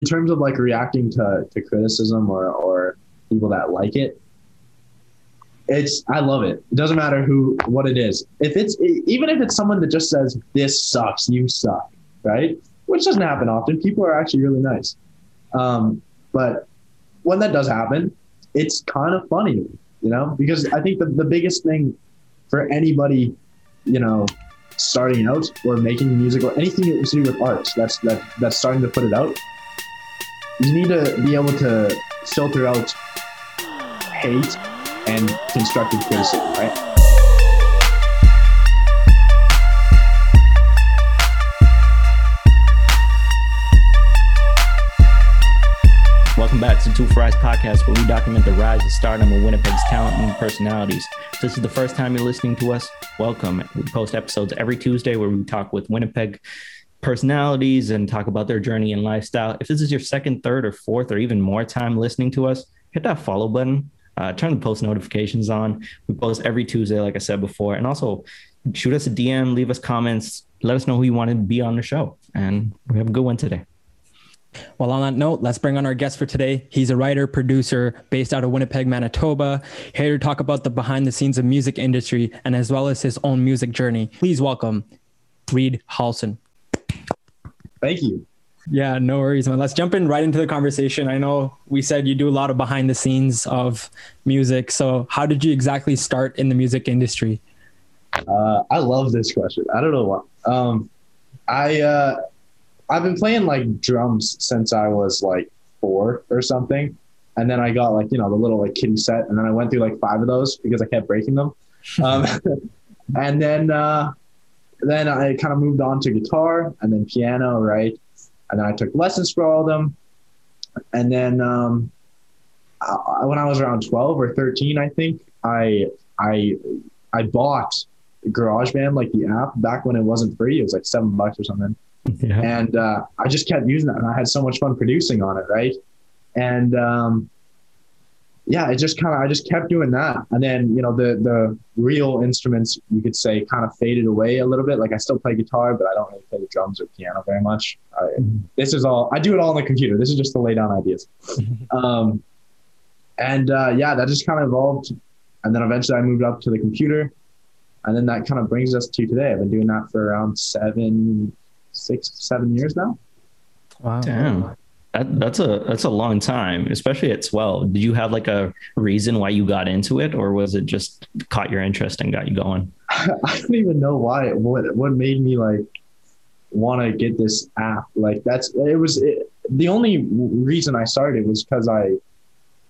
in terms of like reacting to, to criticism or, or people that like it, it's I love it. It doesn't matter who what it is. If it's even if it's someone that just says this sucks, you suck, right? Which doesn't happen often. People are actually really nice. Um, but when that does happen, it's kind of funny, you know, because I think the, the biggest thing for anybody, you know, starting out or making music or anything to do with art that's that that's starting to put it out, you need to be able to filter out hate and constructive criticism, right? Welcome back to Two Fries Podcast, where we document the rise and stardom of Winnipeg's talent and personalities. If this is the first time you're listening to us, welcome. We post episodes every Tuesday where we talk with Winnipeg personalities and talk about their journey and lifestyle. If this is your second, third, or fourth, or even more time listening to us, hit that follow button uh, turn the post notifications on. We post every Tuesday, like I said before, and also shoot us a DM, leave us comments, let us know who you want to be on the show, and we have a good one today. Well, on that note, let's bring on our guest for today. He's a writer, producer based out of Winnipeg, Manitoba, here to talk about the behind the scenes of music industry and as well as his own music journey. Please welcome Reid Halson. Thank you. Yeah, no worries, man. Let's jump in right into the conversation. I know we said you do a lot of behind the scenes of music. So, how did you exactly start in the music industry? Uh, I love this question. I don't know why. Um, I uh, I've been playing like drums since I was like four or something, and then I got like you know the little like kitty set, and then I went through like five of those because I kept breaking them, um, and then uh, then I kind of moved on to guitar and then piano, right? and then I took lessons for all of them. And then um, I, when I was around 12 or 13, I think I I I bought GarageBand, like the app, back when it wasn't free. It was like seven bucks or something. Yeah. And uh, I just kept using that, and I had so much fun producing on it, right? And um, yeah, it just kind of I just kept doing that, and then you know the the real instruments you could say kind of faded away a little bit. Like I still play guitar, but I don't really play the drums or piano very much. I, mm-hmm. This is all I do it all on the computer. This is just to lay down ideas. um, and uh, yeah, that just kind of evolved, and then eventually I moved up to the computer, and then that kind of brings us to today. I've been doing that for around seven, six, seven years now. Wow. Damn. That, that's a that's a long time, especially at 12. Did you have like a reason why you got into it, or was it just caught your interest and got you going? I don't even know why. What what made me like want to get this app? Like that's it was it, the only reason I started was because I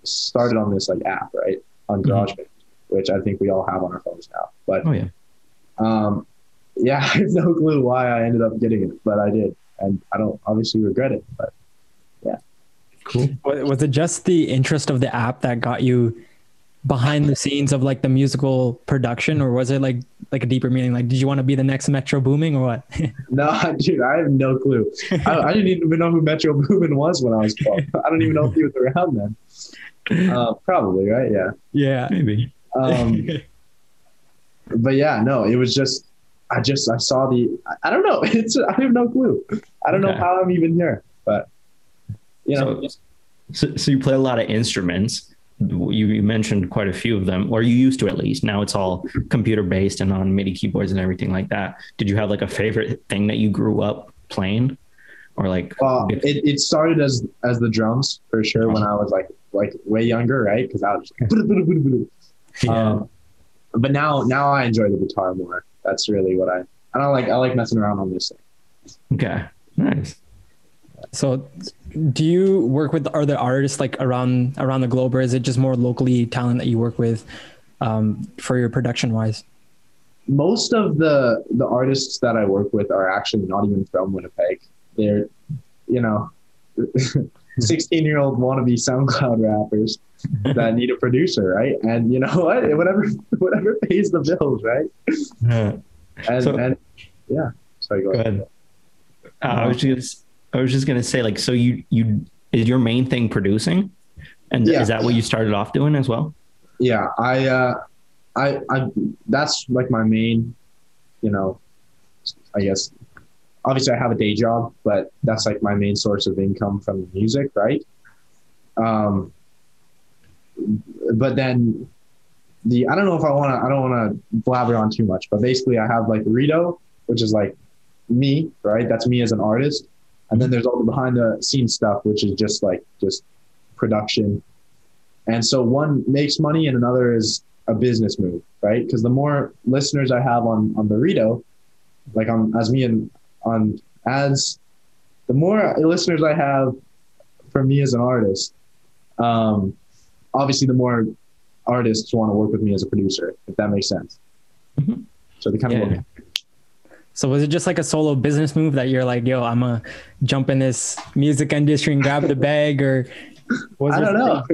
started on this like app right on mm-hmm. GarageBand, mm-hmm. which I think we all have on our phones now. But oh yeah, um, yeah, I have no clue why I ended up getting it, but I did, and I don't obviously regret it, but Cool. Was it just the interest of the app that got you behind the scenes of like the musical production, or was it like like a deeper meaning? Like, did you want to be the next Metro Boomin or what? no, dude, I have no clue. I, I, didn't even know who Metro Boomin was when I was 12. I don't even know if he was around then. Uh, probably, right? Yeah. Yeah, maybe. Um, but yeah, no, it was just I just I saw the I don't know. It's I have no clue. I don't okay. know how I'm even here, but you know. So, so, so, you play a lot of instruments. You, you, mentioned quite a few of them, or you used to at least. Now it's all computer based and on MIDI keyboards and everything like that. Did you have like a favorite thing that you grew up playing, or like? Uh, it, it started as as the drums for sure when I was like like way younger, right? Because I was just like, yeah. Um, but now now I enjoy the guitar more. That's really what I I don't like. I like messing around on this thing. Okay, nice. So, do you work with other artists like around around the globe, or is it just more locally talent that you work with um, for your production wise? Most of the the artists that I work with are actually not even from Winnipeg. They're, you know, sixteen year old wannabe SoundCloud rappers that need a producer, right? And you know what? Whatever whatever pays the bills, right? Yeah. And, so, and yeah. Sorry, go, go ahead. ahead. Uh, I was just I was just gonna say, like, so you you is your main thing producing, and yeah. is that what you started off doing as well? Yeah, I, uh, I, I, that's like my main, you know, I guess, obviously I have a day job, but that's like my main source of income from music, right? Um, but then the I don't know if I want to I don't want to blabber on too much, but basically I have like Rito, which is like me, right? That's me as an artist, and then there's all the behind the scenes stuff, which is just like just production. And so one makes money, and another is a business move, right? Because the more listeners I have on on the Rito, like on as me and on ads, the more listeners I have for me as an artist, um, obviously the more artists want to work with me as a producer, if that makes sense. Mhm. So they kind of Yeah. work. So was it just like a solo business move that you're like, yo, I'm gonna jump in this music industry and grab the bag, or was I don't know.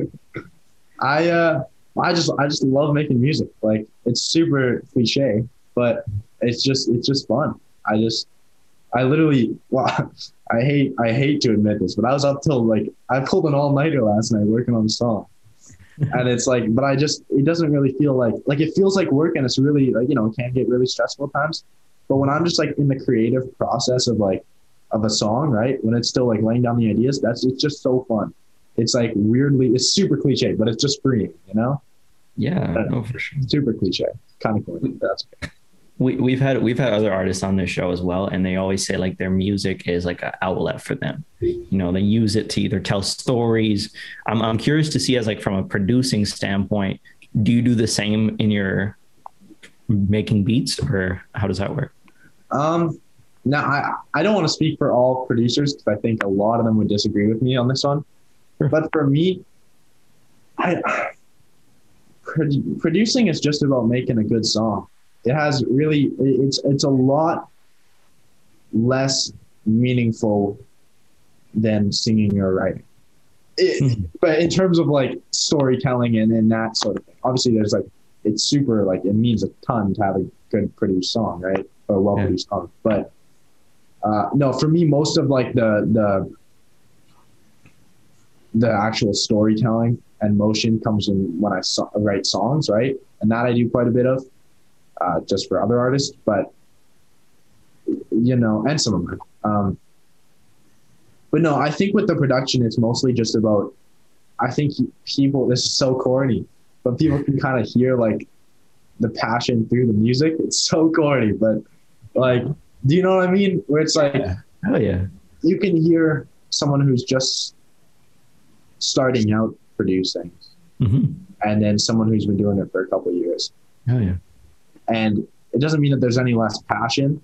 I uh, I just I just love making music. Like it's super cliche, but it's just it's just fun. I just I literally well, I hate I hate to admit this, but I was up till like I pulled an all nighter last night working on the song. and it's like, but I just it doesn't really feel like like it feels like work, and it's really like you know it can get really stressful at times. But when I'm just like in the creative process of like of a song, right? When it's still like laying down the ideas, that's it's just so fun. It's like weirdly, it's super cliche, but it's just freeing, you know? Yeah, uh, no, for sure. Super cliche. Kind of cool. That's We, we've had we've had other artists on this show as well, and they always say like their music is like an outlet for them. You know, they use it to either tell stories. I'm I'm curious to see as like from a producing standpoint, do you do the same in your making beats, or how does that work? Um, now I I don't want to speak for all producers because I think a lot of them would disagree with me on this one. But for me, I produ- producing is just about making a good song. It has really it's it's a lot less meaningful than singing or writing. It, but in terms of like storytelling and, and that sort of thing, obviously there's like it's super like it means a ton to have a good produced song, right? Or well produced song. But uh, no, for me, most of like the the the actual storytelling and motion comes in when I so- write songs, right? And that I do quite a bit of, uh, just for other artists. But you know, and some of them. Um, but no, I think with the production, it's mostly just about. I think people. This is so corny, but people can kind of hear like the passion through the music. It's so corny, but like, do you know what I mean? Where it's like Oh yeah, you can hear someone who's just starting out producing, hmm and then someone who's been doing it for a couple of years, oh yeah, and it doesn't mean that there's any less passion,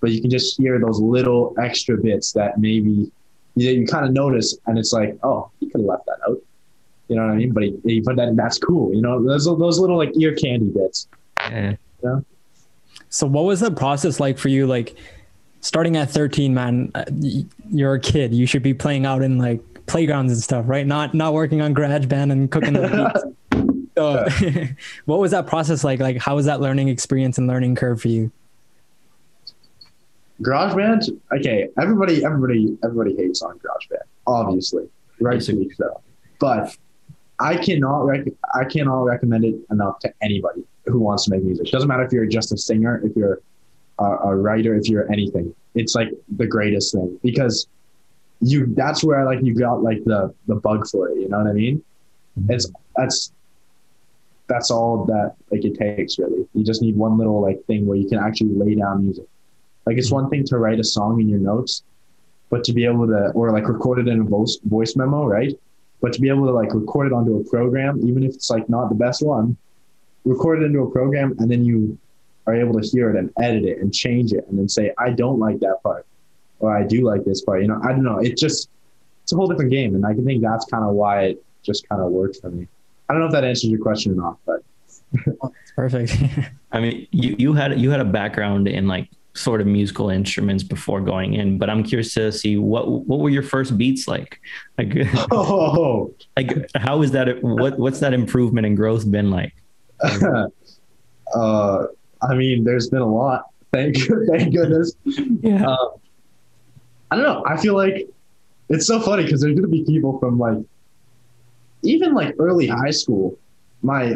but you can just hear those little extra bits that maybe you, you kind of notice, and it's like, oh, he could have left that out. You know what I mean? But he, he but then that's cool. You know, those those little like ear candy bits. yeah. So what was the process like for you? Like starting at 13, man, uh, you're a kid. You should be playing out in like playgrounds and stuff, right? Not not working on GarageBand and cooking the beats. So, what was that process like? Like, how was that learning experience and learning curve for you? GarageBand, okay, everybody, everybody, everybody hates on GarageBand, obviously, rightfully so. But I cannot rec- I cannot recommend it enough to anybody who wants to make music. Doesn't matter if you're just a singer, if you're a, a writer, if you're anything. It's like the greatest thing because you. That's where like you got like the the bug for it. You know what I mean? Mm-hmm. It's that's that's all that like it takes really. You just need one little like thing where you can actually lay down music. Like it's mm-hmm. one thing to write a song in your notes, but to be able to or like record it in a voice voice memo, right? But to be able to like record it onto a program, even if it's like not the best one, record it into a program and then you are able to hear it and edit it and change it and then say, I don't like that part. Or I do like this part. You know, I don't know. It just it's a whole different game. And I think that's kind of why it just kind of works for me. I don't know if that answers your question or not, but oh, perfect. I mean, you you had you had a background in like sort of musical instruments before going in, but I'm curious to see what what were your first beats like? Like oh, like how is that what what's that improvement and growth been like? uh, I mean, there's been a lot. Thank thank goodness. Yeah. Um, I don't know. I feel like it's so funny because there's gonna be people from like even like early high school. My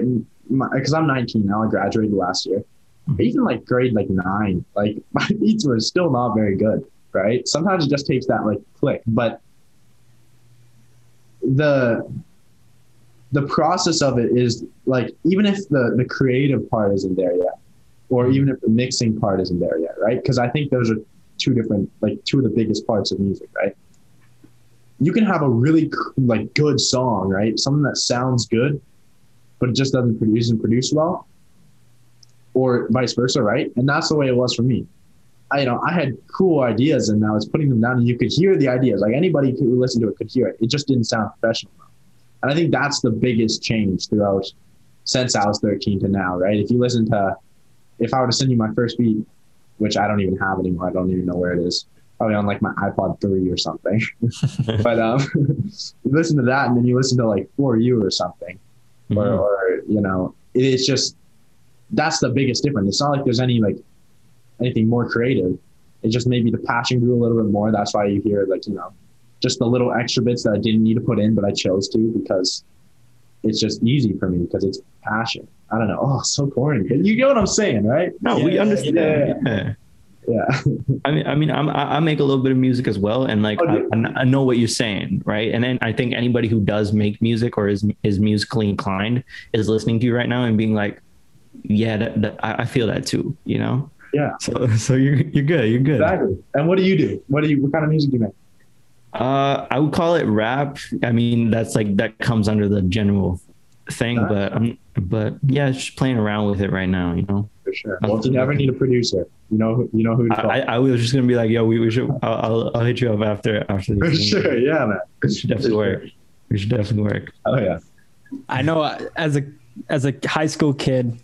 my because I'm 19 now. I graduated last year, even like grade like nine, like my beats were still not very good, right? Sometimes it just takes that like click, but the the process of it is like even if the the creative part isn't there yet, or mm-hmm. even if the mixing part isn't there yet, right? Because I think those are two different like two of the biggest parts of music, right? You can have a really like good song, right? Something that sounds good, but it just doesn't produce and produce well, or vice versa, right? And that's the way it was for me. I, you know, I had cool ideas, and I was putting them down, and you could hear the ideas. Like anybody who listened to it could hear it. It just didn't sound professional. And I think that's the biggest change throughout since I was 13 to now, right? If you listen to, if I were to send you my first beat, which I don't even have anymore, I don't even know where it is, probably on like my iPod 3 or something. but um, you listen to that, and then you listen to like For You or something, mm-hmm. or, or, you know, it is just, that's the biggest difference. It's not like there's any like anything more creative. It just maybe the passion grew a little bit more. That's why you hear like, you know, just the little extra bits that I didn't need to put in, but I chose to because it's just easy for me because it's passion. I don't know. Oh, so corny. You get what I'm saying, right? No, yeah, we understand. Yeah. yeah. yeah. I mean, I mean, I'm, I make a little bit of music as well, and like oh, I, I, know what you're saying, right? And then I think anybody who does make music or is is musically inclined is listening to you right now and being like, "Yeah, that, that, I feel that too," you know? Yeah. So, so you're you're good. You're good. Exactly. And what do you do? What do you? What kind of music do you make? Uh, I would call it rap. I mean, that's like that comes under the general thing, but I'm, but yeah, just playing around with it right now. You know. For sure. Well, if you never need a producer, you know, you know who. To I, I, was just gonna be like, yo, we, we should. I'll, I'll, I'll hit you up after after this. For thing. sure, yeah, man. We should definitely work. We should definitely work. Oh yeah. I know. Uh, as a as a high school kid,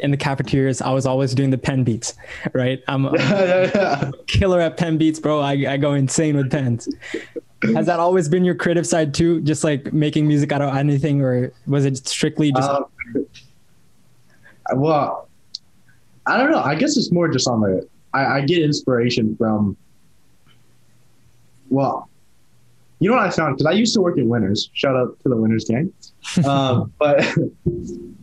in the cafeterias, I was always doing the pen beats, right? I'm a, yeah, yeah. killer at pen beats, bro. I, I go insane with pens. Has that always been your creative side too? Just like making music out of anything, or was it strictly just? Um, well, I don't know. I guess it's more just on the. I, I get inspiration from. Well, you know what I found because I used to work at Winners. Shout out to the Winners gang. Um, but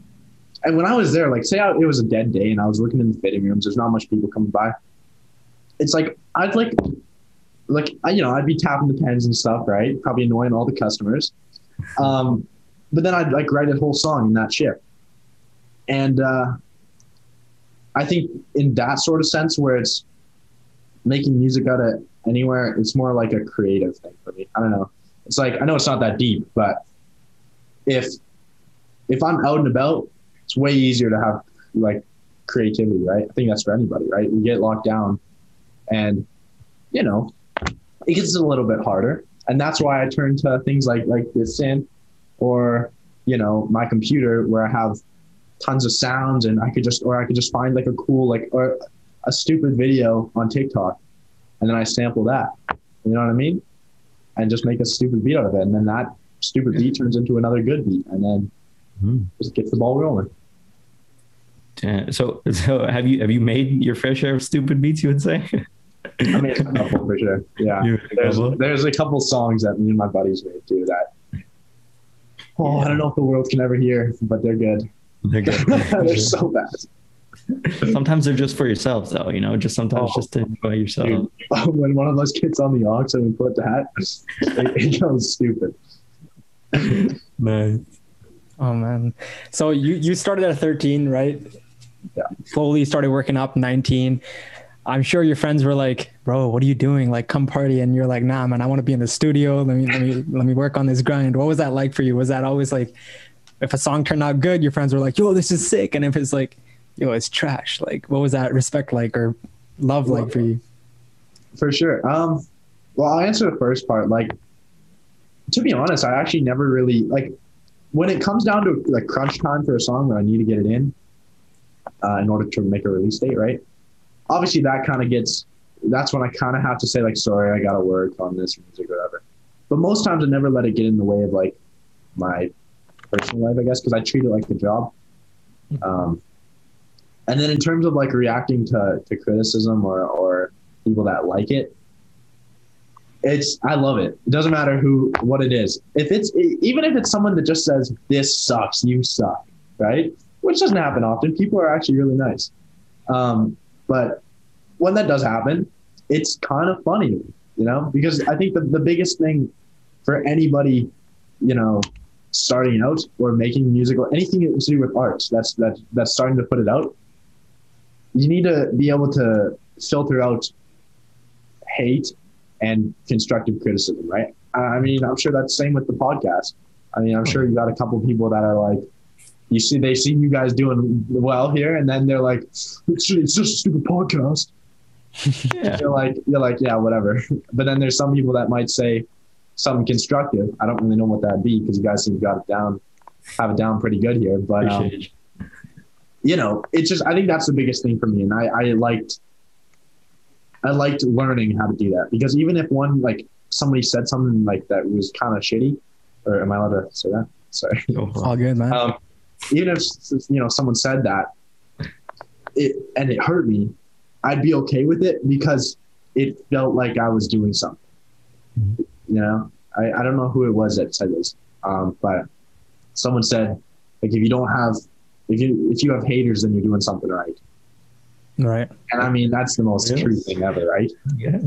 and when I was there, like say I, it was a dead day and I was working in the fitting rooms, there's not much people coming by. It's like I'd like, like you know, I'd be tapping the pens and stuff, right? Probably annoying all the customers. Um, but then I'd like write a whole song in that shift, and uh, I think in that sort of sense, where it's making music out of anywhere, it's more like a creative thing for me. I don't know. It's like I know it's not that deep, but if if I'm out and about it's way easier to have like creativity, right? I think that's for anybody, right? We get locked down and you know, it gets a little bit harder. And that's why I turn to things like like this synth or, you know, my computer where I have tons of sounds and I could just or I could just find like a cool like or a stupid video on TikTok and then I sample that. You know what I mean? And just make a stupid beat out of it. And then that stupid beat turns into another good beat. And then mm. just gets the ball rolling. Uh, so, so have you have you made your fair share of stupid beats? You would say. I made a couple for sure. Yeah, there's there's a couple songs that me and my buddies made too that. Oh, yeah. I don't know if the world can ever hear, but they're good. They're good. they're so bad. Sometimes they're just for yourself, though. You know, just sometimes oh, just to enjoy yourself. Dude, oh, when one of those kids on the aux and we put that, it, it goes stupid. nice. Oh man. So you you started at 13, right? Slowly started working up 19. I'm sure your friends were like, "Bro, what are you doing? Like, come party." And you're like, "Nah, man, I want to be in the studio. Let me let me let me work on this grind." What was that like for you? Was that always like, if a song turned out good, your friends were like, "Yo, this is sick," and if it's like, "Yo, it's trash," like, what was that respect like or love like for you? For sure. Um, well, I'll answer the first part. Like, to be honest, I actually never really like when it comes down to like crunch time for a song where I need to get it in uh, in order to make a release date, right? Obviously, that kind of gets that's when I kind of have to say like, sorry, I got to work on this music or whatever. But most times, I never let it get in the way of like my personal life, I guess, because I treat it like a job. Um, and then in terms of like reacting to to criticism or or people that like it, it's I love it. It doesn't matter who what it is. If it's even if it's someone that just says this sucks, you suck, right? Which doesn't happen often. People are actually really nice. Um, but when that does happen, it's kind of funny, you know, because I think the, the biggest thing for anybody, you know, starting out or making music or anything to do with arts that's that's that's starting to put it out, you need to be able to filter out hate and constructive criticism, right? I mean, I'm sure that's the same with the podcast. I mean, I'm sure you got a couple people that are like, you see, they see you guys doing well here, and then they're like, it's, it's just a stupid podcast. Yeah. You're like, you're like, yeah, whatever. But then there's some people that might say something constructive. I don't really know what that'd be because you guys seem to got it down, have it down pretty good here. But um, you. you know, it's just I think that's the biggest thing for me, and I I liked I liked learning how to do that because even if one like somebody said something like that was kind of shitty, or am I allowed to say that? Sorry. Go for it. All good, man. Um, even if you know someone said that, it and it hurt me, I'd be okay with it because it felt like I was doing something. You know, I, I don't know who it was that said this, um, but someone said like if you don't have if you if you have haters, then you're doing something right. right. And I mean that's the most Yes. true thing ever, right? Yeah.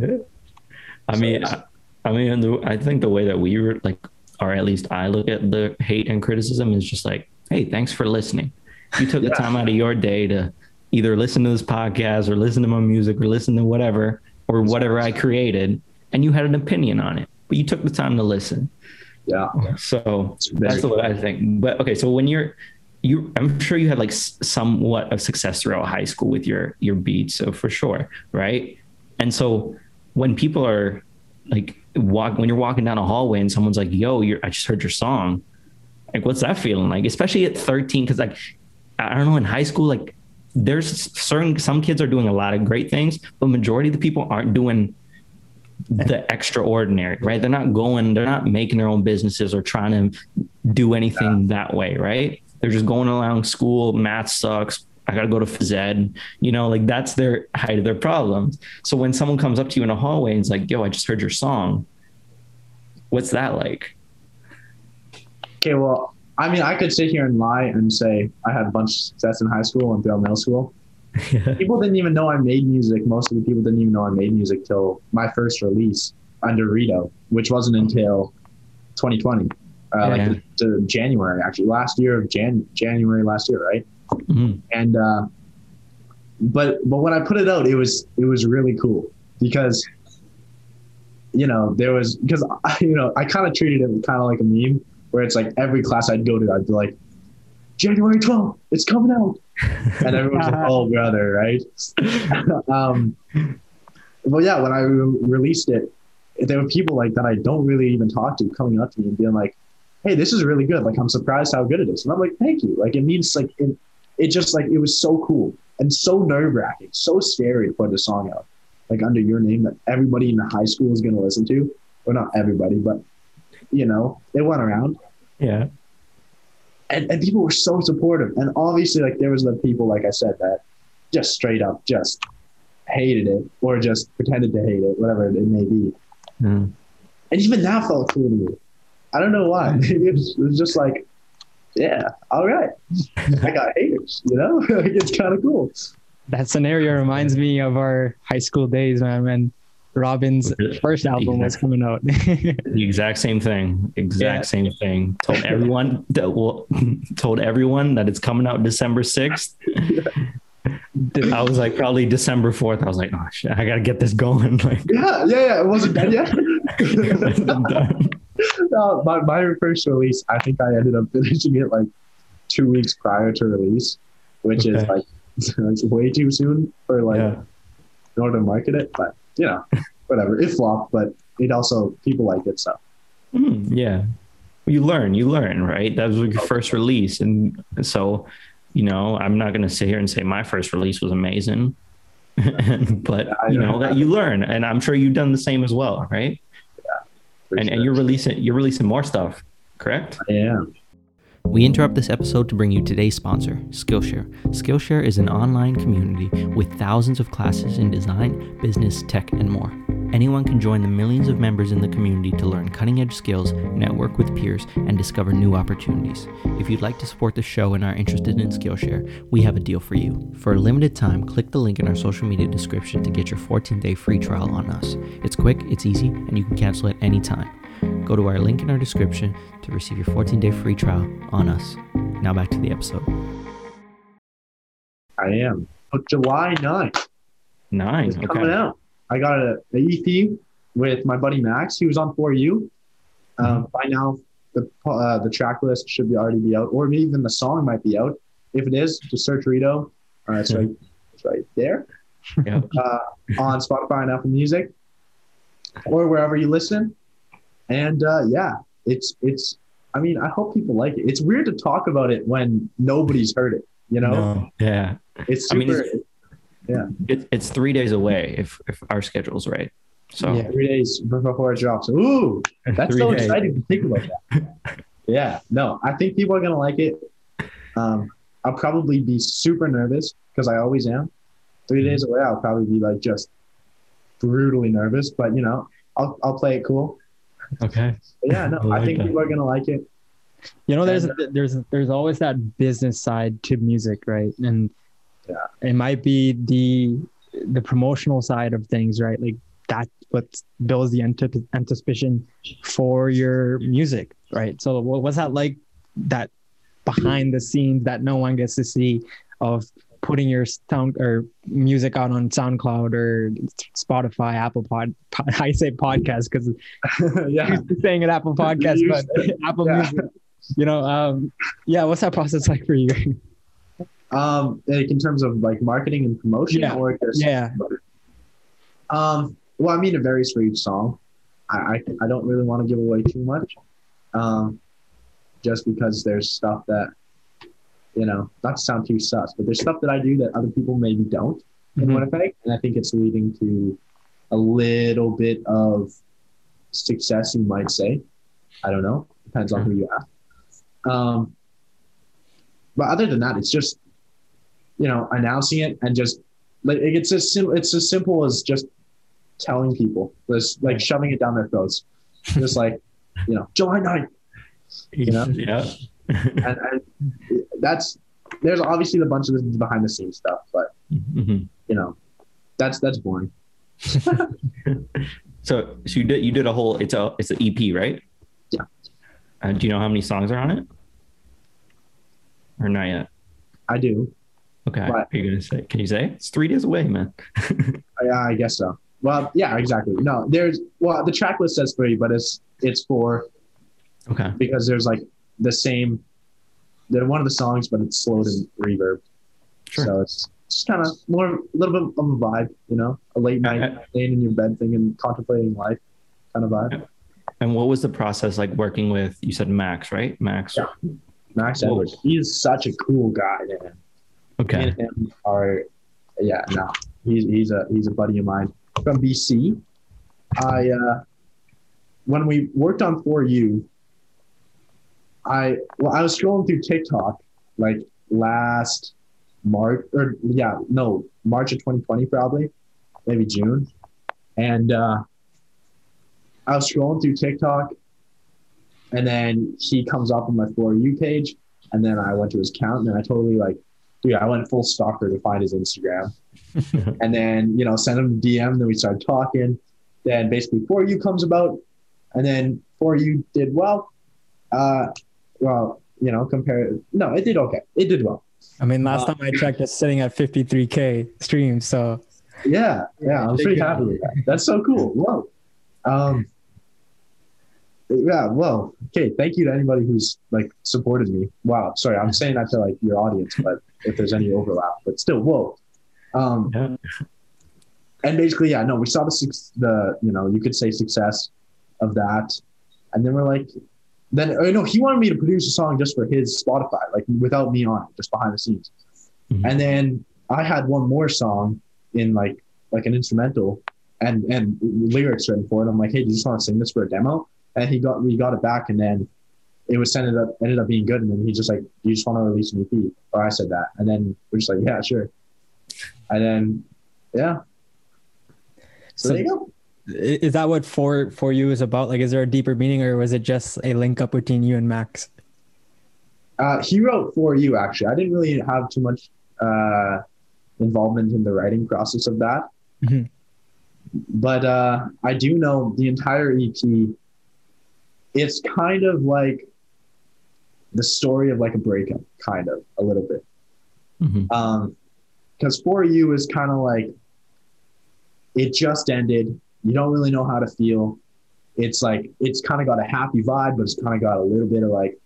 I mean, I, I mean, the, I think the way that we were like, or at least I look at the hate and criticism is just like, hey, thanks for listening. You took the time out of your day to either listen to this podcast or listen to my music or listen to whatever or whatever I created, and you had an opinion on it, but you took the time to listen. Yeah. So that's what I think. But okay, so when you're you, I'm sure you had like somewhat of success throughout high school with your your beats, so for sure, right? And so when people are like walk when you're walking down a hallway and someone's like, "Yo, you're, I just heard your song," like what's that feeling like? Especially at 13, because like I don't know in high school, like there's certain some kids are doing a lot of great things, but majority of the people aren't doing the extraordinary, right? They're not going, they're not making their own businesses or trying to do anything that way, right? They're just going along school, math sucks. I gotta go to phys ed, you know, like that's their height of their problems. So when someone comes up to you in a hallway and is like, yo, I just heard your song, what's that like? Okay, well, I mean, I could sit here and lie and say I had a bunch of success in high school and throughout middle school. people didn't even know I made music. Most of the people didn't even know I made music till my first release under Rito, which wasn't until 2020, uh, like Yeah. to, to January actually, last year of Jan January last year, right? Mhm. And uh, but but when I put it out, it was it was really cool because you know there was because I, you know I kind of treated it kind of like a meme where it's like every class I'd go to, I'd be like. January 12th, it's coming out. And everyone's like, oh, brother, right? um, well, yeah, when I re- released it, there were people like that I don't really even talk to coming up to me and being like, hey, this is really good. Like, I'm surprised how good it is. And I'm like, thank you. Like, it means, like, it, it just, like, it was so cool and so nerve wracking, so scary to put a song out, like, under your name that everybody in the high school is going to listen to. Or not everybody, but, you know, it went around Yeah. and, and people were so supportive. And obviously, like there was the people, like I said, that just straight up just hated it or just pretended to hate it, whatever it may be. Mm. And even that felt cool to me. I don't know why. It was, it was just like, yeah, all right, I got haters. You know, like, it's kind of cool. That scenario reminds me of our high school days, man. When Robin's first album was coming out. The exact same thing. Exact Yeah. same thing. Told everyone that well, told everyone that it's coming out December sixth. I was like probably December fourth. I was like, oh shit, I gotta get this going. Like Yeah, yeah, yeah. It wasn't done yet. I'm done. no, my, my first release, I think I ended up finishing it like two weeks prior to release, which is like it's way too soon for like Yeah. in order to market it. But you know, whatever. It flopped, but it also people like it. So Mm, yeah. You learn, you learn, right? That was your first release. And so, you know, I'm not going to sit here and say my first release was amazing, but I you know. know, that you learn. And I'm sure you've done the same as well, right? for And, and you're releasing, you're releasing more stuff, correct? yeah. We interrupt this episode to bring you today's sponsor, Skillshare. Skillshare is an online community with thousands of classes in design, business, tech, and more. Anyone can join the millions of members in the community to learn cutting edge skills, network with peers, and discover new opportunities. If you'd like to support the show and are interested in Skillshare, we have a deal for you. For a limited time, click the link in our social media description to get your 14 day free trial on us. It's quick, it's easy, and you can cancel at any time. Go to our link in our description to receive your 14 day free trial on us. Now back to the episode. I am. Oh, July 9th. Nine. It's coming out. I got a, a EP with my buddy Max. He was on for you. Um, by now, the uh, the track list should be already be out, or maybe even the song might be out. If it is, just search Rito. All right, it's right, it's right there Yeah. uh, on Spotify and Apple Music, or wherever you listen. And uh, yeah, it's it's. I mean, I hope people like it. It's weird to talk about it when nobody's heard it. You know, No. Yeah. it's I mean, Yeah. It, it's three days away if if our schedule's right. So Yeah. three days before it drops. Ooh, that's so days. exciting to think about that. yeah, no, I think people are gonna like it. Um, I'll probably be super nervous because I always am. Three days away, I'll probably be like just brutally nervous, but you know, I'll I'll play it cool. Okay. But yeah, no, I like I think that. people are gonna like it. You know, there's And- uh, there's there's always that business side to music, right? And Yeah. it might be the the promotional side of things, right? Like that what builds the antip- anticipation for your music, right? So what was that like? That behind the scenes that no one gets to see of putting your sound or music out on SoundCloud or Spotify, Apple Pod. pod I say podcast because yeah, used to saying it Apple Podcast, but Apple yeah. Music. You know, um, yeah. What's that process like for you? um, like in terms of like marketing and promotion, Yeah. or just yeah, Um, well, I mean, it varies for each song. I, I, I don't really want to give away too much, um, just because there's stuff that, you know, not to sound too sus, but there's stuff that I do that other people maybe don't in Mhm. Winnipeg, and I think it's leading to a little bit of success, you might say. I don't know. Depends on who you ask. Um, but other than that, it's just, you know, announcing it and just like it's as sim- it's as simple as just telling people, just like shoving it down their throats, just like, you know, July 9th. You know? Yeah. And, and that's there's obviously a bunch of this behind the scenes stuff, but Mhm. you know, that's that's boring. So so you did you did a whole it's a it's an EP right? Yeah. Uh, do you know how many songs are on it? Or not yet? I do. Okay. What? Are you gonna say? Can you say it's three days away, man? I, I guess so. Well, yeah, exactly. No, there's well, the track list says three, but it's it's four okay. because there's like the same. They're one of the songs, but it's slowed and reverb. Sure. So it's just kind of more a little bit of a vibe, you know, a late night laying in your bed thing and contemplating life, kind of vibe. And what was the process like working with? You said Max, right? Max. Yeah. Max Whoa. Edwards, he is such a cool guy, man. Me Okay. and him are, yeah, no, he's he's a he's a buddy of mine from BC. I uh, when we worked on For You, I well, I was scrolling through TikTok like last March or yeah, no, March of 2020 probably, maybe June, and uh, I was scrolling through TikTok, and then he comes up on my For You page, and then I went to his account, and I totally like, dude, I went full stalker to find his Instagram, and then you know send him a DM. Then we started talking. Then basically For You comes about, and then For You did well. Uh, well, you know, compare. No, it did okay. It did well. I mean, last Uh, time I checked, it's sitting at 53k streams. So Yeah, yeah, I'm pretty happy with that. That's so cool. Whoa. Um, yeah, well, okay. Thank you to anybody who's like supported me. Wow, sorry, I'm saying that to like your audience, but if there's any overlap, but still, whoa. Um, Yeah. and basically, yeah, no, we saw the suc- the you know you could say success of that, and then we're like, then oh no, he wanted me to produce a song just for his Spotify, like without me on it, just behind the scenes. Mhm. And then I had one more song in like like an instrumental and and lyrics written for it. I'm like, hey, do you just want to sing this for a demo? And he got we got it back, and then it was ended up ended up being good. And then he just like, do you just want to release an EP? Or I said that, and then we're just like, yeah, sure. And then yeah, so, So- there you go. Is that what for for you is about? Like, is there a deeper meaning, or was it just a link up between you and Max? Uh, he wrote for you actually. I didn't really have too much uh, involvement in the writing process of that, Mhm. but uh, I do know the entire EP. It's kind of like the story of like a breakup, kind of a little bit. Mhm. Um, because for you is kind of like it just ended. You don't really know how to feel. It's like it's kind of got a happy vibe, but it's kind of got a little bit of like,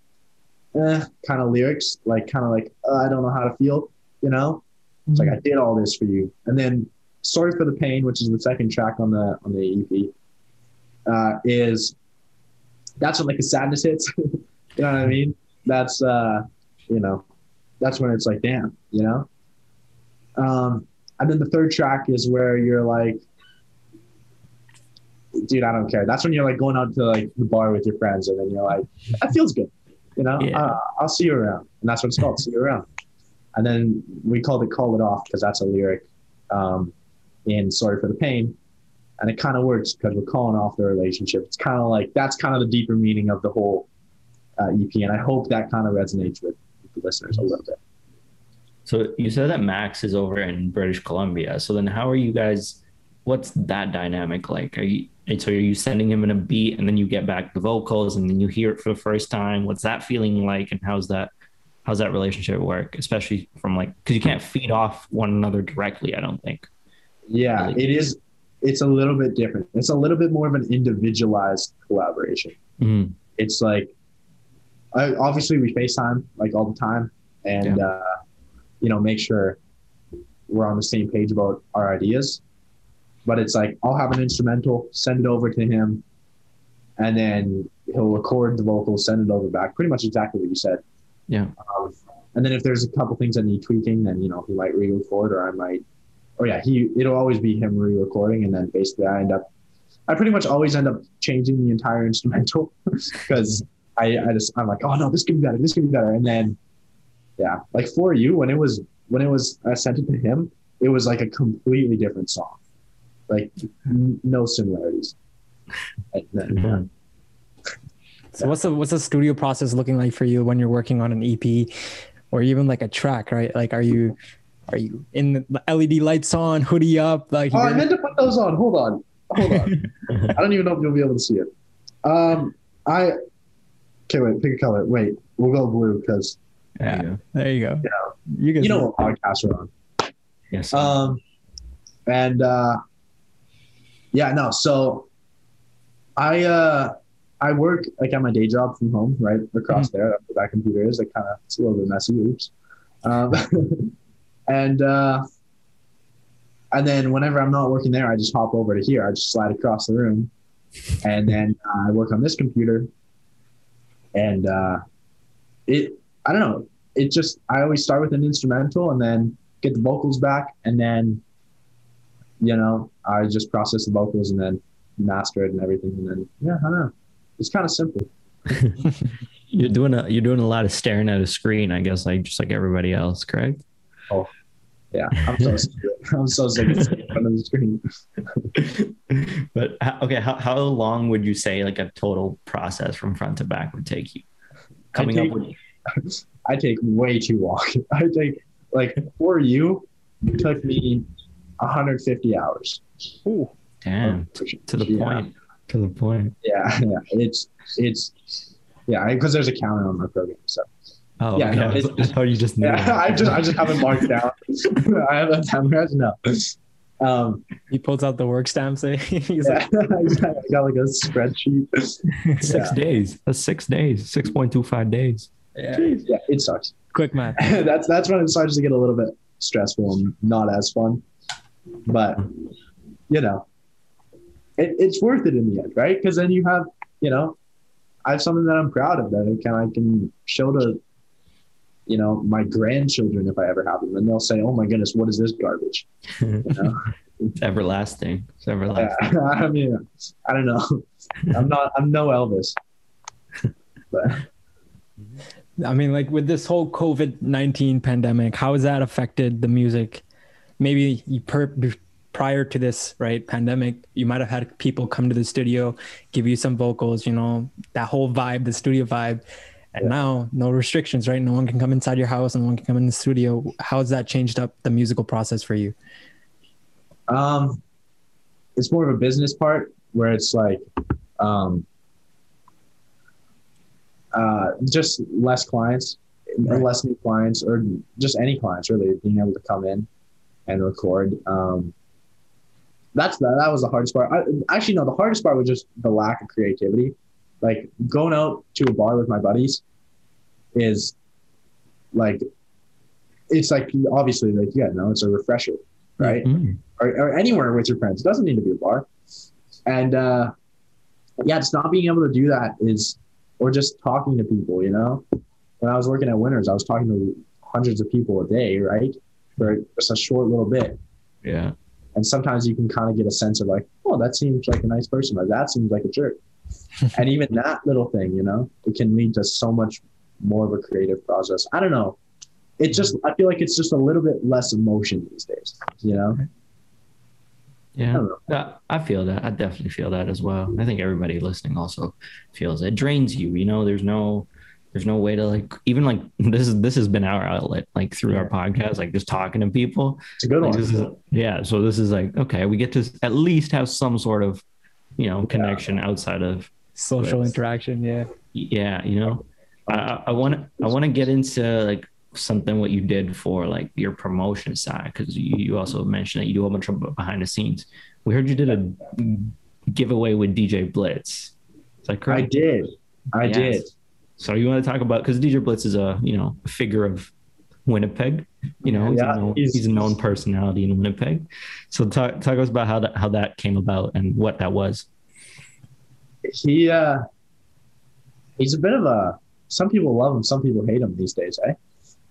eh, kind of lyrics, like kind of like uh, I don't know how to feel. You know, it's like I did all this for you, and then "Sorry for the Pain," which is the second track on the on the EP, uh, is that's when like the sadness hits. you know what I mean? That's uh, you know, that's when it's like, damn, you know. Um, and then the third track is where you're like, dude, I don't care. That's when you're like going out to like the bar with your friends, and then you're like, that feels good, you know. Yeah. Uh, I'll see you around, and that's what it's called, see you around. And then we called it "Call It Off" because that's a lyric um, in "Sorry for the Pain," and it kind of works because we're calling off the relationship. It's kind of like that's kind of the deeper meaning of the whole uh, EP, and I hope that kind of resonates with the listeners a little bit. So you said that Max is over in British Columbia. So then how are you guys what's that dynamic like? Are you and so are you sending him in a beat and then you get back the vocals and then you hear it for the first time? What's that feeling like and how's that how's that relationship work? Especially from like because you can't feed off one another directly, I don't think. Yeah, Really? it is. It's a little bit different. It's a little bit more of an individualized collaboration. Mhm. It's like, I, obviously we FaceTime like all the time, and uh, you know make sure we're on the same page about our ideas. But it's like I'll have an instrumental, send it over to him, and then he'll record the vocals, send it over back. Pretty much exactly what you said. Yeah. Um, and then if there's a couple things that need tweaking, then you know he might re-record, or I might, or yeah, he it'll always be him re-recording, and then basically I end up, I pretty much always end up changing the entire instrumental because I I just I'm like oh no this could be better this could be better, and then yeah like for you when it was when it was I sent it to him it was like a completely different song, like n- no similarities. And then. So what's the what's the studio process looking like for you when you're working on an EP, or even like a track, right? Like, are you are you in the LED lights on, hoodie up, like? Oh, I meant to put those on. Hold on. Hold on. I don't even know if you'll be able to see it. Um, I okay. Wait, pick a color. Wait, we'll go blue because yeah, Yeah. there you go. You can you know what podcast we're on. Yes. Um, and uh, yeah, no. So I uh, I work like at my day job from home, right across there. That's where that computer is. Like kind of it's a little bit messy. Oops. Um, and uh, and then whenever I'm not working there, I just hop over to here. I just slide across the room, and then uh, I work on this computer. And uh, it, I don't know. It just I always start with an instrumental and then get the vocals back, and then you know I just process the vocals and then master it and everything, and then yeah, I don't know. It's kind of simple. you're doing a you're doing a lot of staring at a screen, I guess, like just like everybody else, correct? Oh, yeah, I'm so sick. I'm so sick of sitting in front of the screen. but okay, how, how long would you say like a total process from front to back would take you? Coming take- up with I take way too long. I take like for you, it took me 150 hours. Damn to the Yeah. point. To the point. Yeah, yeah. It's it's yeah, because there's a counter on my program. So Oh, Yeah, okay. no, I, it's- I thought you just knew. yeah, I just I just have it marked down. I have that timer. No. Um, He pulls out the work stamps. eh? He's yeah, like, I got like a spreadsheet. six yeah. days. That's six days. Six point two five days. yeah. Yeah, it sucks. quick math. that's that's when it starts to get a little bit stressful and not as fun. But you know, it, it's worth it in the end, right? Because then you have, you know, I have something that I'm proud of that I can I can show to, you know, my grandchildren if I ever have them, and they'll say, "Oh my goodness, what is this garbage?" You know? It's everlasting. It's everlasting. yeah, I mean, I don't know. I'm not. I'm no Elvis. But I mean, like with this whole COVID nineteen pandemic, how has that affected the music? Maybe you per prior to this right pandemic you might have had people come to the studio give you some vocals you know that whole vibe the studio vibe and Yeah. now no restrictions right no one can come inside your house and no one can come in the studio how's that changed up the musical process for you Um, it's more of a business part where it's like, um, uh, just less clients, Right. less new clients, or just any clients really being able to come in and record. Um, that's the, that was the hardest part. I, actually, no, the hardest part was just the lack of creativity. Like going out to a bar with my buddies is like, it's like obviously like yeah, no, it's a refresher, right? Mm. or, or anywhere with your friends. It doesn't need to be a bar. And uh, yeah, just not being able to do that is, or just talking to people, you know. When I was working at Winners, I was talking to hundreds of people a day, right? For just a short little bit. Yeah. And sometimes you can kind of get a sense of like, oh, that seems like a nice person, or that seems like a jerk. and even that little thing, you know, it can lead to so much more of a creative process. I don't know. It just, I feel like it's just a little bit less emotion these days, you know? I Yeah. know. I feel that. I definitely feel that as well. I think everybody listening also feels it. it drains you. You know, there's no, there's no way to like even like this is this has been our outlet like through our podcast, like just talking to people. It's a good Like, one. is, yeah. So this is like okay, we get to at least have some sort of, you know, connection outside of social interaction yeah yeah. You know, I I want to I want to get into like something what you did for like your promotion side because you, you also mentioned that you do a bunch of behind the scenes. We heard you did a giveaway with DJ Blitz. Is that correct I did. I Yes. did. So you want to talk about because DJ Blitz is a you know a figure of Winnipeg. You know, he's, a known, he's- he's a known personality in Winnipeg. So talk talk us about how that how that came about and what that was. He uh he's a bit of a some people love him, some people hate him these days, eh?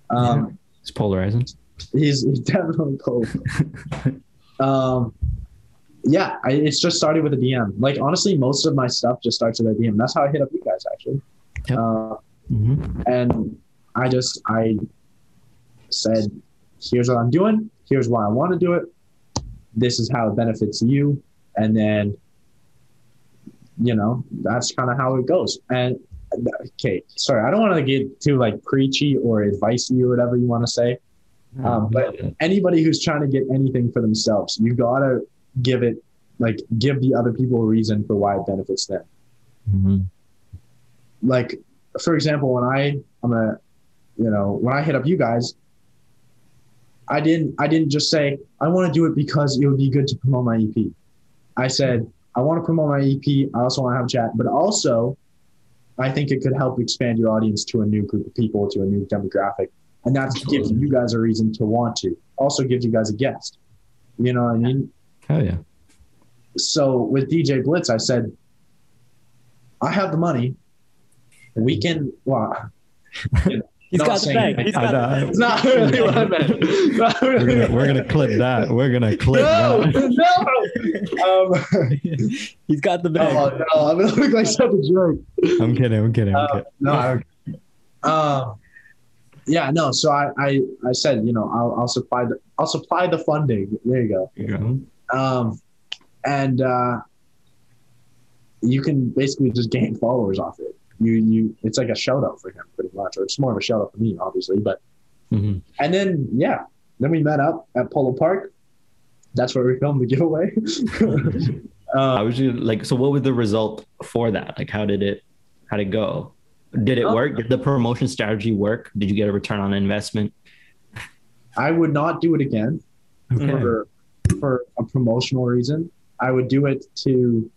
Um It's polarizing. he's, he's definitely cool. um yeah, I, it's just started with a DM. Like honestly, most of my stuff just starts with a DM. That's how I hit up you guys actually. Yep. Uh, Mhm. and I just I said, here's what I'm doing, here's why I want to do it, this is how it benefits you, and then you know that's kind of how it goes. And okay, sorry, I don't want to get too like preachy or advicey or whatever you want to say. Um, but anybody who's trying to get anything for themselves, you gotta give it like give the other people a reason for why it benefits them Mhm. Like for example when i i'm a you know when i hit up you guys i didn't i didn't just say i want to do it because it would be good to promote my ep i said i want to promote my ep i also want to have a chat but also i think it could help expand your audience to a new group of people to a new demographic. And that gives you guys a reason to want to. Also gives you guys a guest. You know what i mean? Hell yeah. so with DJ Blitz, I said, I have the money. We can. Well, he's Not got the saying bag he's got the I know. it's not really what I meant. Not We're really gonna, we're gonna clip that. We're gonna clip no, that. no. Um, he's got the bag no, no, I'm gonna look like such a jerk. I'm kidding. I'm kidding. I'm Uh, kidding. no, I don't. Um, yeah, no. So I, I, I said, you know, I'll, I'll supply the, I'll supply the funding. There you go. You know? Um, and uh, you can basically just gain followers off it. You, you, it's like a shout out for him, pretty much, or it's more of a shout out for me, obviously. But Mhm. and then yeah, then we met up at Polo Park. That's where we filmed the giveaway. Uh, was you like? So, what was the result for that? Like, how did it? How did it go? Did it Oh. work? Did the promotion strategy work? Did you get a return on investment? I would not do it again for for a promotional reason. I would do it to.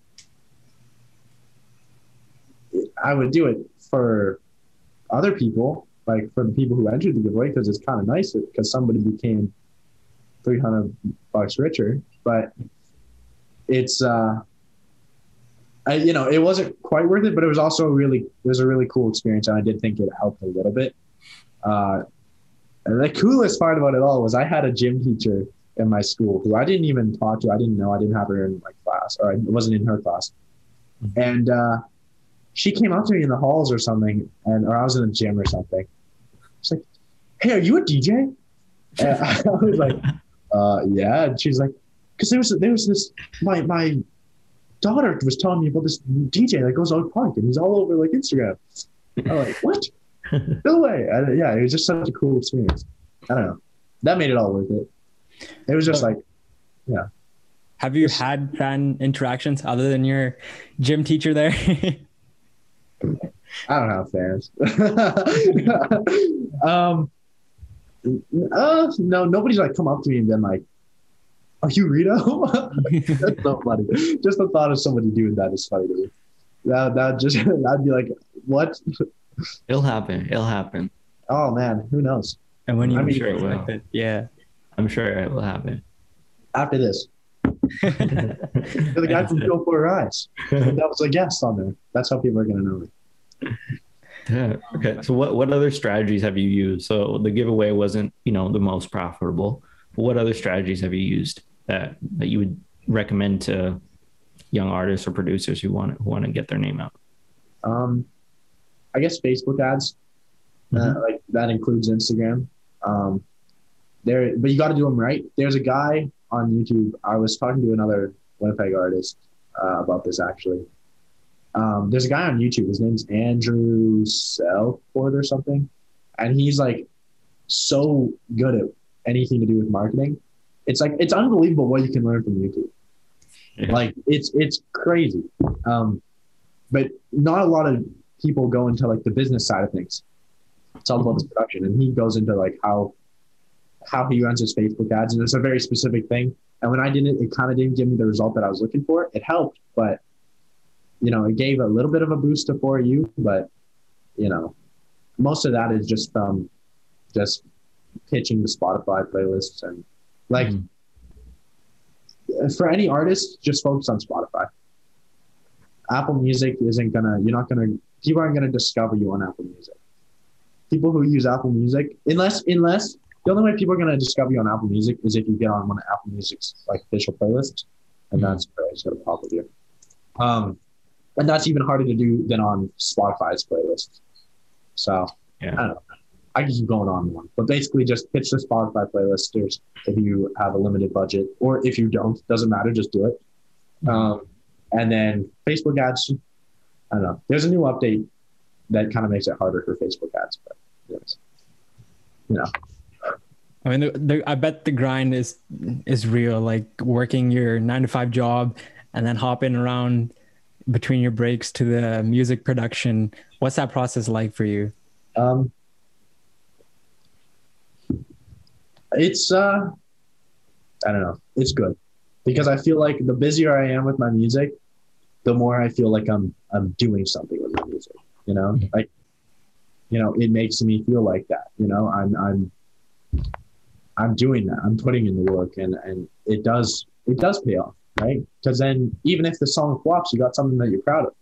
I would do it for other people, like for the people who entered the giveaway, because it's kind of nice because somebody became three hundred bucks richer. But it's, uh, I, you know, it wasn't quite worth it, but it was also a really, it was a really cool experience, and I did think it helped a little bit. Uh, and the coolest part about it all was I had a gym teacher in my school who I didn't even talk to. I didn't know. I didn't have her in my class, or I wasn't in her class. And uh, she came up to me in the halls or something, and or I was in the gym or something. She's like, "Hey, are you a DJ?" And I was like, uh, "Yeah." And she's like, because there was there was this my my daughter was telling me about this DJ that goes out park and he's all over like Instagram. I'm like, what? no way. I, yeah, it was just such a cool experience. I don't know. That made it all worth it. It was just like, yeah. Have you had fan interactions other than your gym teacher there? I don't have fans. um, uh, no, nobody's like come up to me and been like, "Are you Rito?" That's so funny. Just the thought of somebody doing that is funny to me. That that just I'd be like, "What?" It'll happen. It'll happen. Oh man, who knows? and when you I'm sure it will. like yeah. I'm sure it will happen. After this, you're the guy from Go for Eyes. That was a guest on there. That's how people are gonna know me. Yeah. Okay. So what what other strategies have you used? So the giveaway wasn't, you know, the most profitable. But what other strategies have you used that that you would recommend to young artists or producers who want who want to get their name out? Um, I guess Facebook ads, uh, Mhm. like that includes Instagram. Um, there, but you got to do them right. There's a guy on YouTube. I was talking to another Winnipeg artist uh, about this actually. Um, there's a guy on YouTube. His name's Andrew Selford or something, and he's like so good at anything to do with marketing. It's like it's unbelievable what you can learn from YouTube. Yeah. Like it's it's crazy. Um, but not a lot of people go into like the business side of things. It's all about this production, and he goes into like how how he runs his Facebook ads, and it's a very specific thing. And when I did it, it kind of didn't give me the result that I was looking for. It helped, but you know, it gave a little bit of a boost to for you, but you know, most of that is just from just pitching the Spotify playlists and like Mhm. for any artist, just focus on Spotify. Apple Music isn't gonna. You're not gonna. People aren't gonna discover you on Apple Music. People who use Apple Music, unless unless the only way people are gonna discover you on Apple Music is if you get on one of Apple Music's like official playlists, and Mhm. that's where it's gonna pop with you. Um, and that's even harder to do than on Spotify's playlist. So Yeah. I don't know. I can keep going on and on, but basically just pitch the Spotify playlist. There's if you have a limited budget, or if you don't, doesn't matter, just do it. Um, and then Facebook ads. I don't know. There's a new update that kind of makes it harder for Facebook ads, but yes. you know, I mean, the, the, I bet the grind is is real. Like working your nine to five job and then hopping around between your breaks to the music production. What's that process like for you? um, it's uh, I don't know. It's good because I feel like the busier I am with my music, the more I feel like I'm I'm doing something with my music. You know, like you know, it makes me feel like that. You know, I'm I'm I'm doing that. I'm putting in the work, and and it does it does pay off, right? Because then even if the song flops, you got something that you're proud of,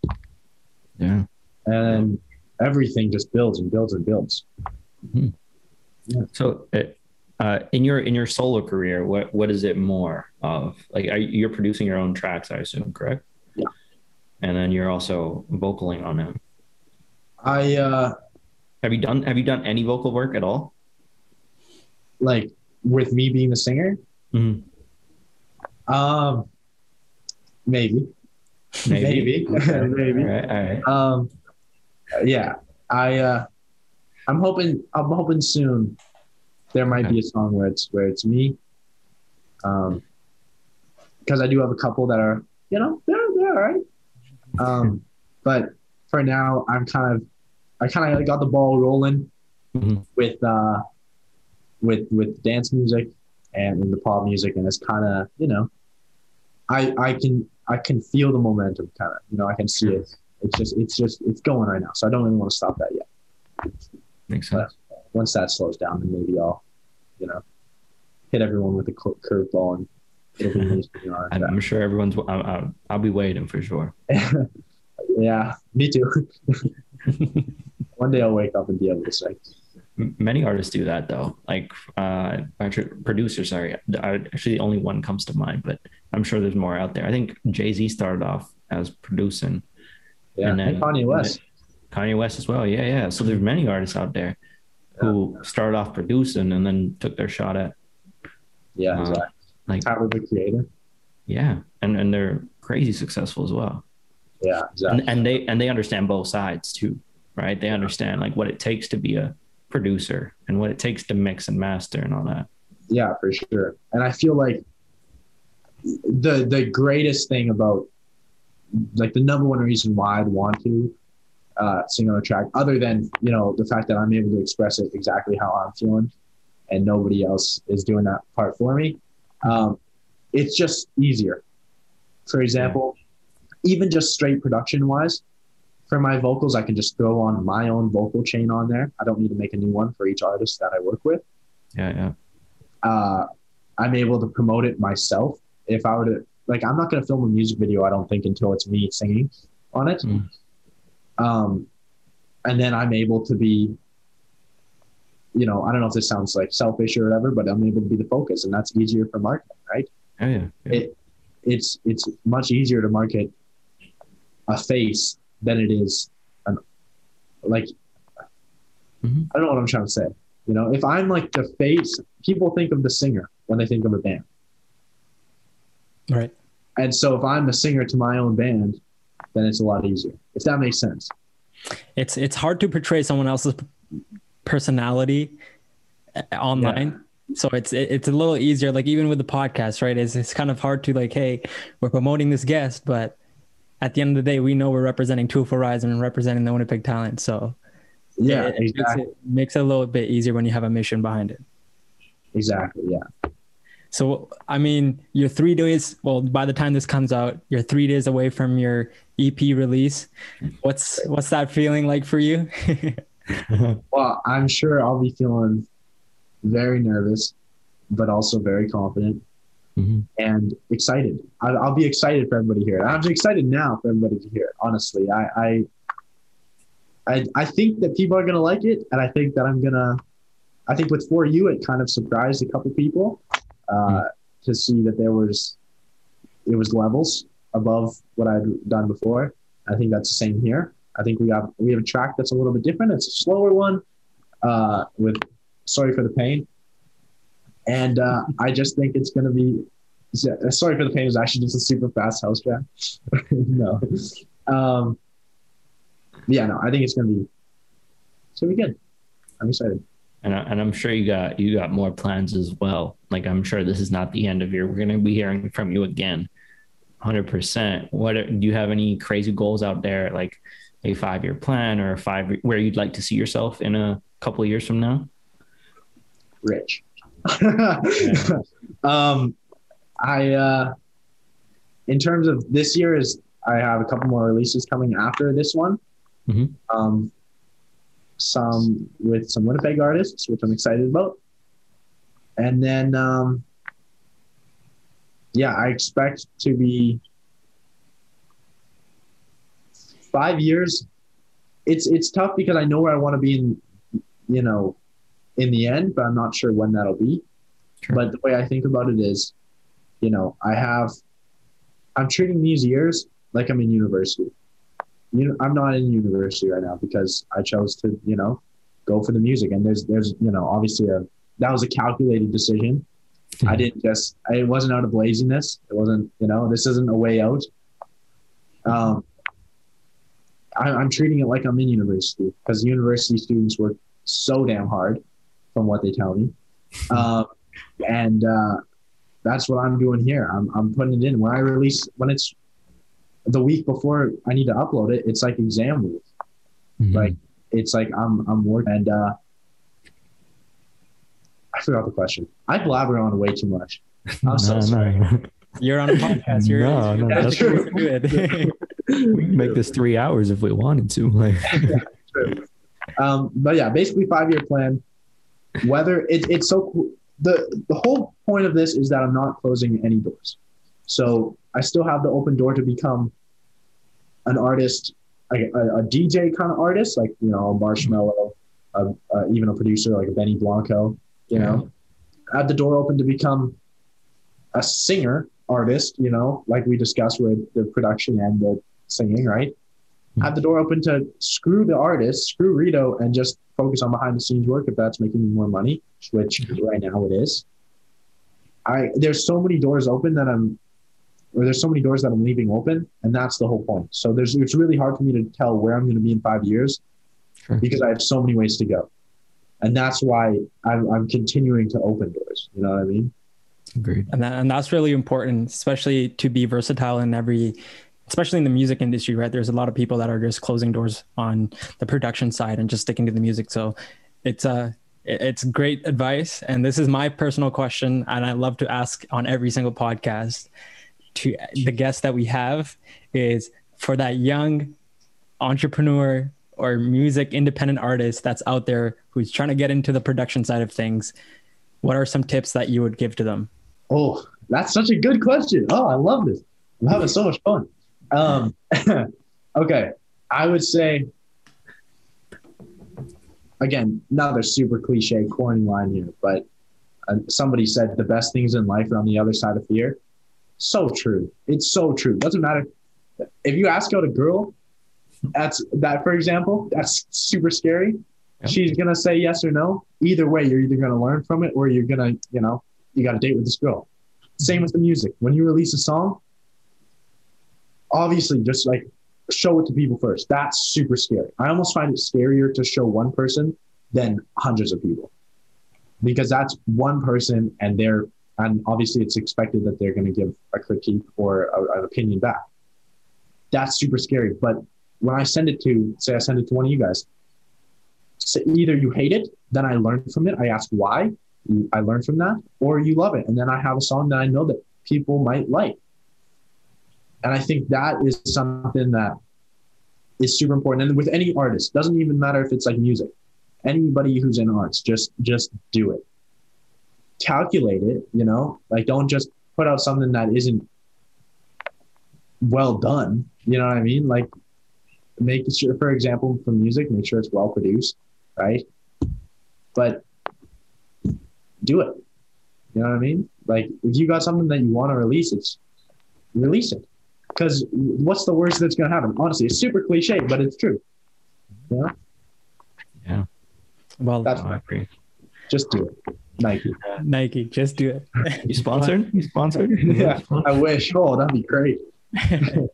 Yeah. and everything just builds and builds and builds. So, uh, uh, in your in your solo career, what what is it more of? Like, are, you- you're producing your own tracks, I assume, correct? Yeah. And then you're also vocaling on them. I uh Have you done Have you done any vocal work at all? like with me being the singer. Mhm. Um, maybe, maybe, maybe. All right. All right. Um, yeah, I uh, I'm hoping I'm hoping soon there might be a song where it's where it's me. Um, because I do have a couple that are you know they're they're all right. Um, but for now I'm kind of I kind of got the ball rolling Mhm. with uh with with dance music and in the pop music and it's kind of you know I I can I can feel the momentum kind of you know I can see it it's just it's just it's going right now so I don't even want to stop that yet Makes sense. once that slows down then maybe I'll you know hit everyone with a cur- curveball and it'll be me you know, I'm, sure everyone's. I'll, I'll, I'll be waiting for sure. yeah me too one day I'll wake up and be able to say Many artists do that though. Like, uh, actually, producers. Sorry, I, actually, only one comes to mind, but I'm sure there's more out there. I think Jay Z started off as producing. yeah And then- and Kanye West Kanye West as well. Yeah, yeah. So there's many artists out there who started off producing and then took their shot at yeah Uh, exactly like Tyler the Creator Yeah, and and they're crazy successful as well. Yeah, exactly. And, and they and they understand both sides too, right? They understand like what it takes to be a producer and what it takes to mix and master and all that. Yeah, for sure. And I feel like the the greatest thing about like the number one reason why I'd want to uh, sing on a track, other than you know the fact that I'm able to express it exactly how I'm feeling, and nobody else is doing that part for me. Um, it's just easier. For example, even just straight production wise, for my vocals, I can just throw on my own vocal chain on there. I don't need to make a new one for each artist that I work with. Yeah, yeah. Uh, I'm able to promote it myself. If I were to, like, I'm not going to film a music video, I don't think, until it's me singing on it. Mm. Um, and then I'm able to be, you know, I don't know if this sounds like selfish or whatever, but I'm able to be the focus, and that's easier for marketing, right? Oh, yeah. yeah. It, it's it's much easier to market a face than it is an like Mhm. I don't know what I'm trying to say. You know, if I'm like the face, people think of the singer when they think of a band. Right. And so if I'm the singer to my own band, then it's a lot easier. If that makes sense. It's it's hard to portray someone else's personality uh, online. So it's it's a little easier. Like even with the podcast, right? It's it's kind of hard to like, hey, we're promoting this guest, but at the end of the day, we know we're representing for Rise and representing the Winnipeg talent. So Yeah, it, it makes it makes it a little bit easier when you have a mission behind it. Exactly. Yeah. So I mean, you're three days. Well, by the time this comes out, you're three days away from your EP release. What's what's that feeling like for you? Well, I'm sure I'll be feeling very nervous, but also very confident Mhm. and excited. I, I'll be excited for everybody here. I'm excited now for everybody to hear. Honestly, I, I, I, I think that people are gonna like it, and I think that I'm gonna. I think with for you, it kind of surprised a couple people uh, to see that there was, it was levels above what I'd done before. I think that's the same here. I think we have we have a track that's a little bit different. It's a slower one, uh, with "Sorry for the Pain," and uh, I just think it's going to be. Sorry for the pain is actually just a super fast house track. no, um, yeah, no, I think it's going to be. It's going to be good. I'm excited. and, I, and I'm sure you got you got more plans as well. Like I'm sure this is not the end of your. We're gonna be hearing from you again, hundred percent. What are, do you have any crazy goals out there, like a five year plan or a five where you'd like to see yourself in a couple of years from now? rich. um, I, uh, in terms of this year, is I have a couple more releases coming after this one. Mhm. Um, some with some Winnipeg artists, which I'm excited about, and then um, yeah, I expect to be five years. It's it's tough because I know where I want to be in, you know, in the end, but I'm not sure when that'll be. Sure. But the way I think about it is, you know, I have, I'm treating these years like I'm in university. You know, I'm not in university right now because I chose to, you know, go for the music. And there's, there's, you know, obviously a, that was a calculated decision. I didn't just, it wasn't out of laziness. It wasn't, you know, this isn't a way out. Um, I, I'm treating it like I'm in university because university students work so damn hard from what they tell me. Um, and uh, that's what I'm doing here. I'm, I'm putting it in. When I release, when it's the week before I need to upload it, it's like exam week. Mm-hmm. Like it's like I'm I'm working and uh, I forgot the question. I blabber on way too much. I'm so sorry. You're on a podcast. You're, No, no, you're that's true. true. We can make this three hours if we wanted to. Like, True. Um, but yeah, basically five year plan. Whether it, it's so cool. The the whole point of this is that I'm not closing any doors. So I still have the open door to become an artist, like a, a DJ kind of artist, like you know, a Marshmello, a, a, even a producer like Benny Blanco. You know, I have the door open to become a singer artist. You know, like we discussed with the production and the singing, right? I have the door open to screw the artist, screw Rito, and just focus on behind the scenes work if that's making me more money, which mm-hmm. right now it is. I there's so many doors open that I'm or there's so many doors that I'm leaving open, and that's the whole point. So there's it's really hard for me to tell where I'm going to be in five years Sure. because I have so many ways to go, and that's why I'm, I'm continuing to open doors. You know what I mean? Agreed. and that, and that's really important especially to be versatile in every especially in the music industry right there's a lot of people that are just closing doors on the production side and just sticking to the music so it's uh it's great advice and this is my personal question and i love to ask on every single podcast to the guests that we have is for that young entrepreneur or music independent artist that's out there who's trying to get into the production side of things what are some tips that you would give to them Oh, that's such a good question. Oh, I love this. I'm having so much fun. Um, okay, I would say again, another super cliche, corny line here, but uh, somebody said the best things in life are on the other side of fear. So true. It's so true. Doesn't matter if you ask out a girl. That's that, for example. That's super scary. Yep. She's gonna say yes or no. Either way, you're either gonna learn from it or you're gonna, you know, you got to date with this girl. Same with the music. When you release a song, obviously just like show it to people first. That's super scary. I almost find it scarier to show one person than hundreds of people because that's one person and they're, and obviously it's expected that they're going to give a critique or a, an opinion back. That's super scary. But when I send it to, say, I send it to one of you guys, so either you hate it, then I learn from it. I ask why, I learn from that, or you love it. And then I have a song that I know that people might like. And I think that is something that is super important. And with any artist, doesn't even matter if it's like music. Anybody who's in arts, just just do it. Calculate it, you know, like don't just put out something that isn't well done. You know what I mean? Like make sure, for example, for music, make sure it's well produced, right? But do it. You know what I mean? Like if you got something that you want to release, it's release it. Because what's the worst that's gonna happen? Honestly, it's super cliche, but it's true. You know? Yeah. well That's No, I agree. just do it. Nike. nike just do it You sponsored? You sponsored? yeah. I wish. Oh, that'd be great.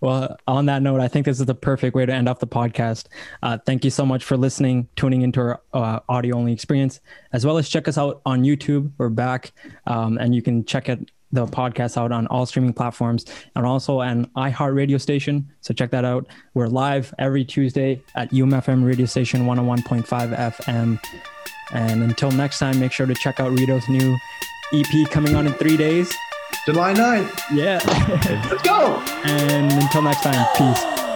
Well, on that note, I think this is the perfect way to end off the podcast. Uh, thank you so much for listening, tuning into our uh, audio only experience, as well as check us out on YouTube. We're back, um, and you can check it, the podcast out on all streaming platforms and also an iHeart radio station. So check that out. We're live every Tuesday at UMFM radio station 101.5 FM. And until next time, make sure to check out Rito's new EP coming out in three days. July 9th. Yeah. Let's go. and until next time, peace.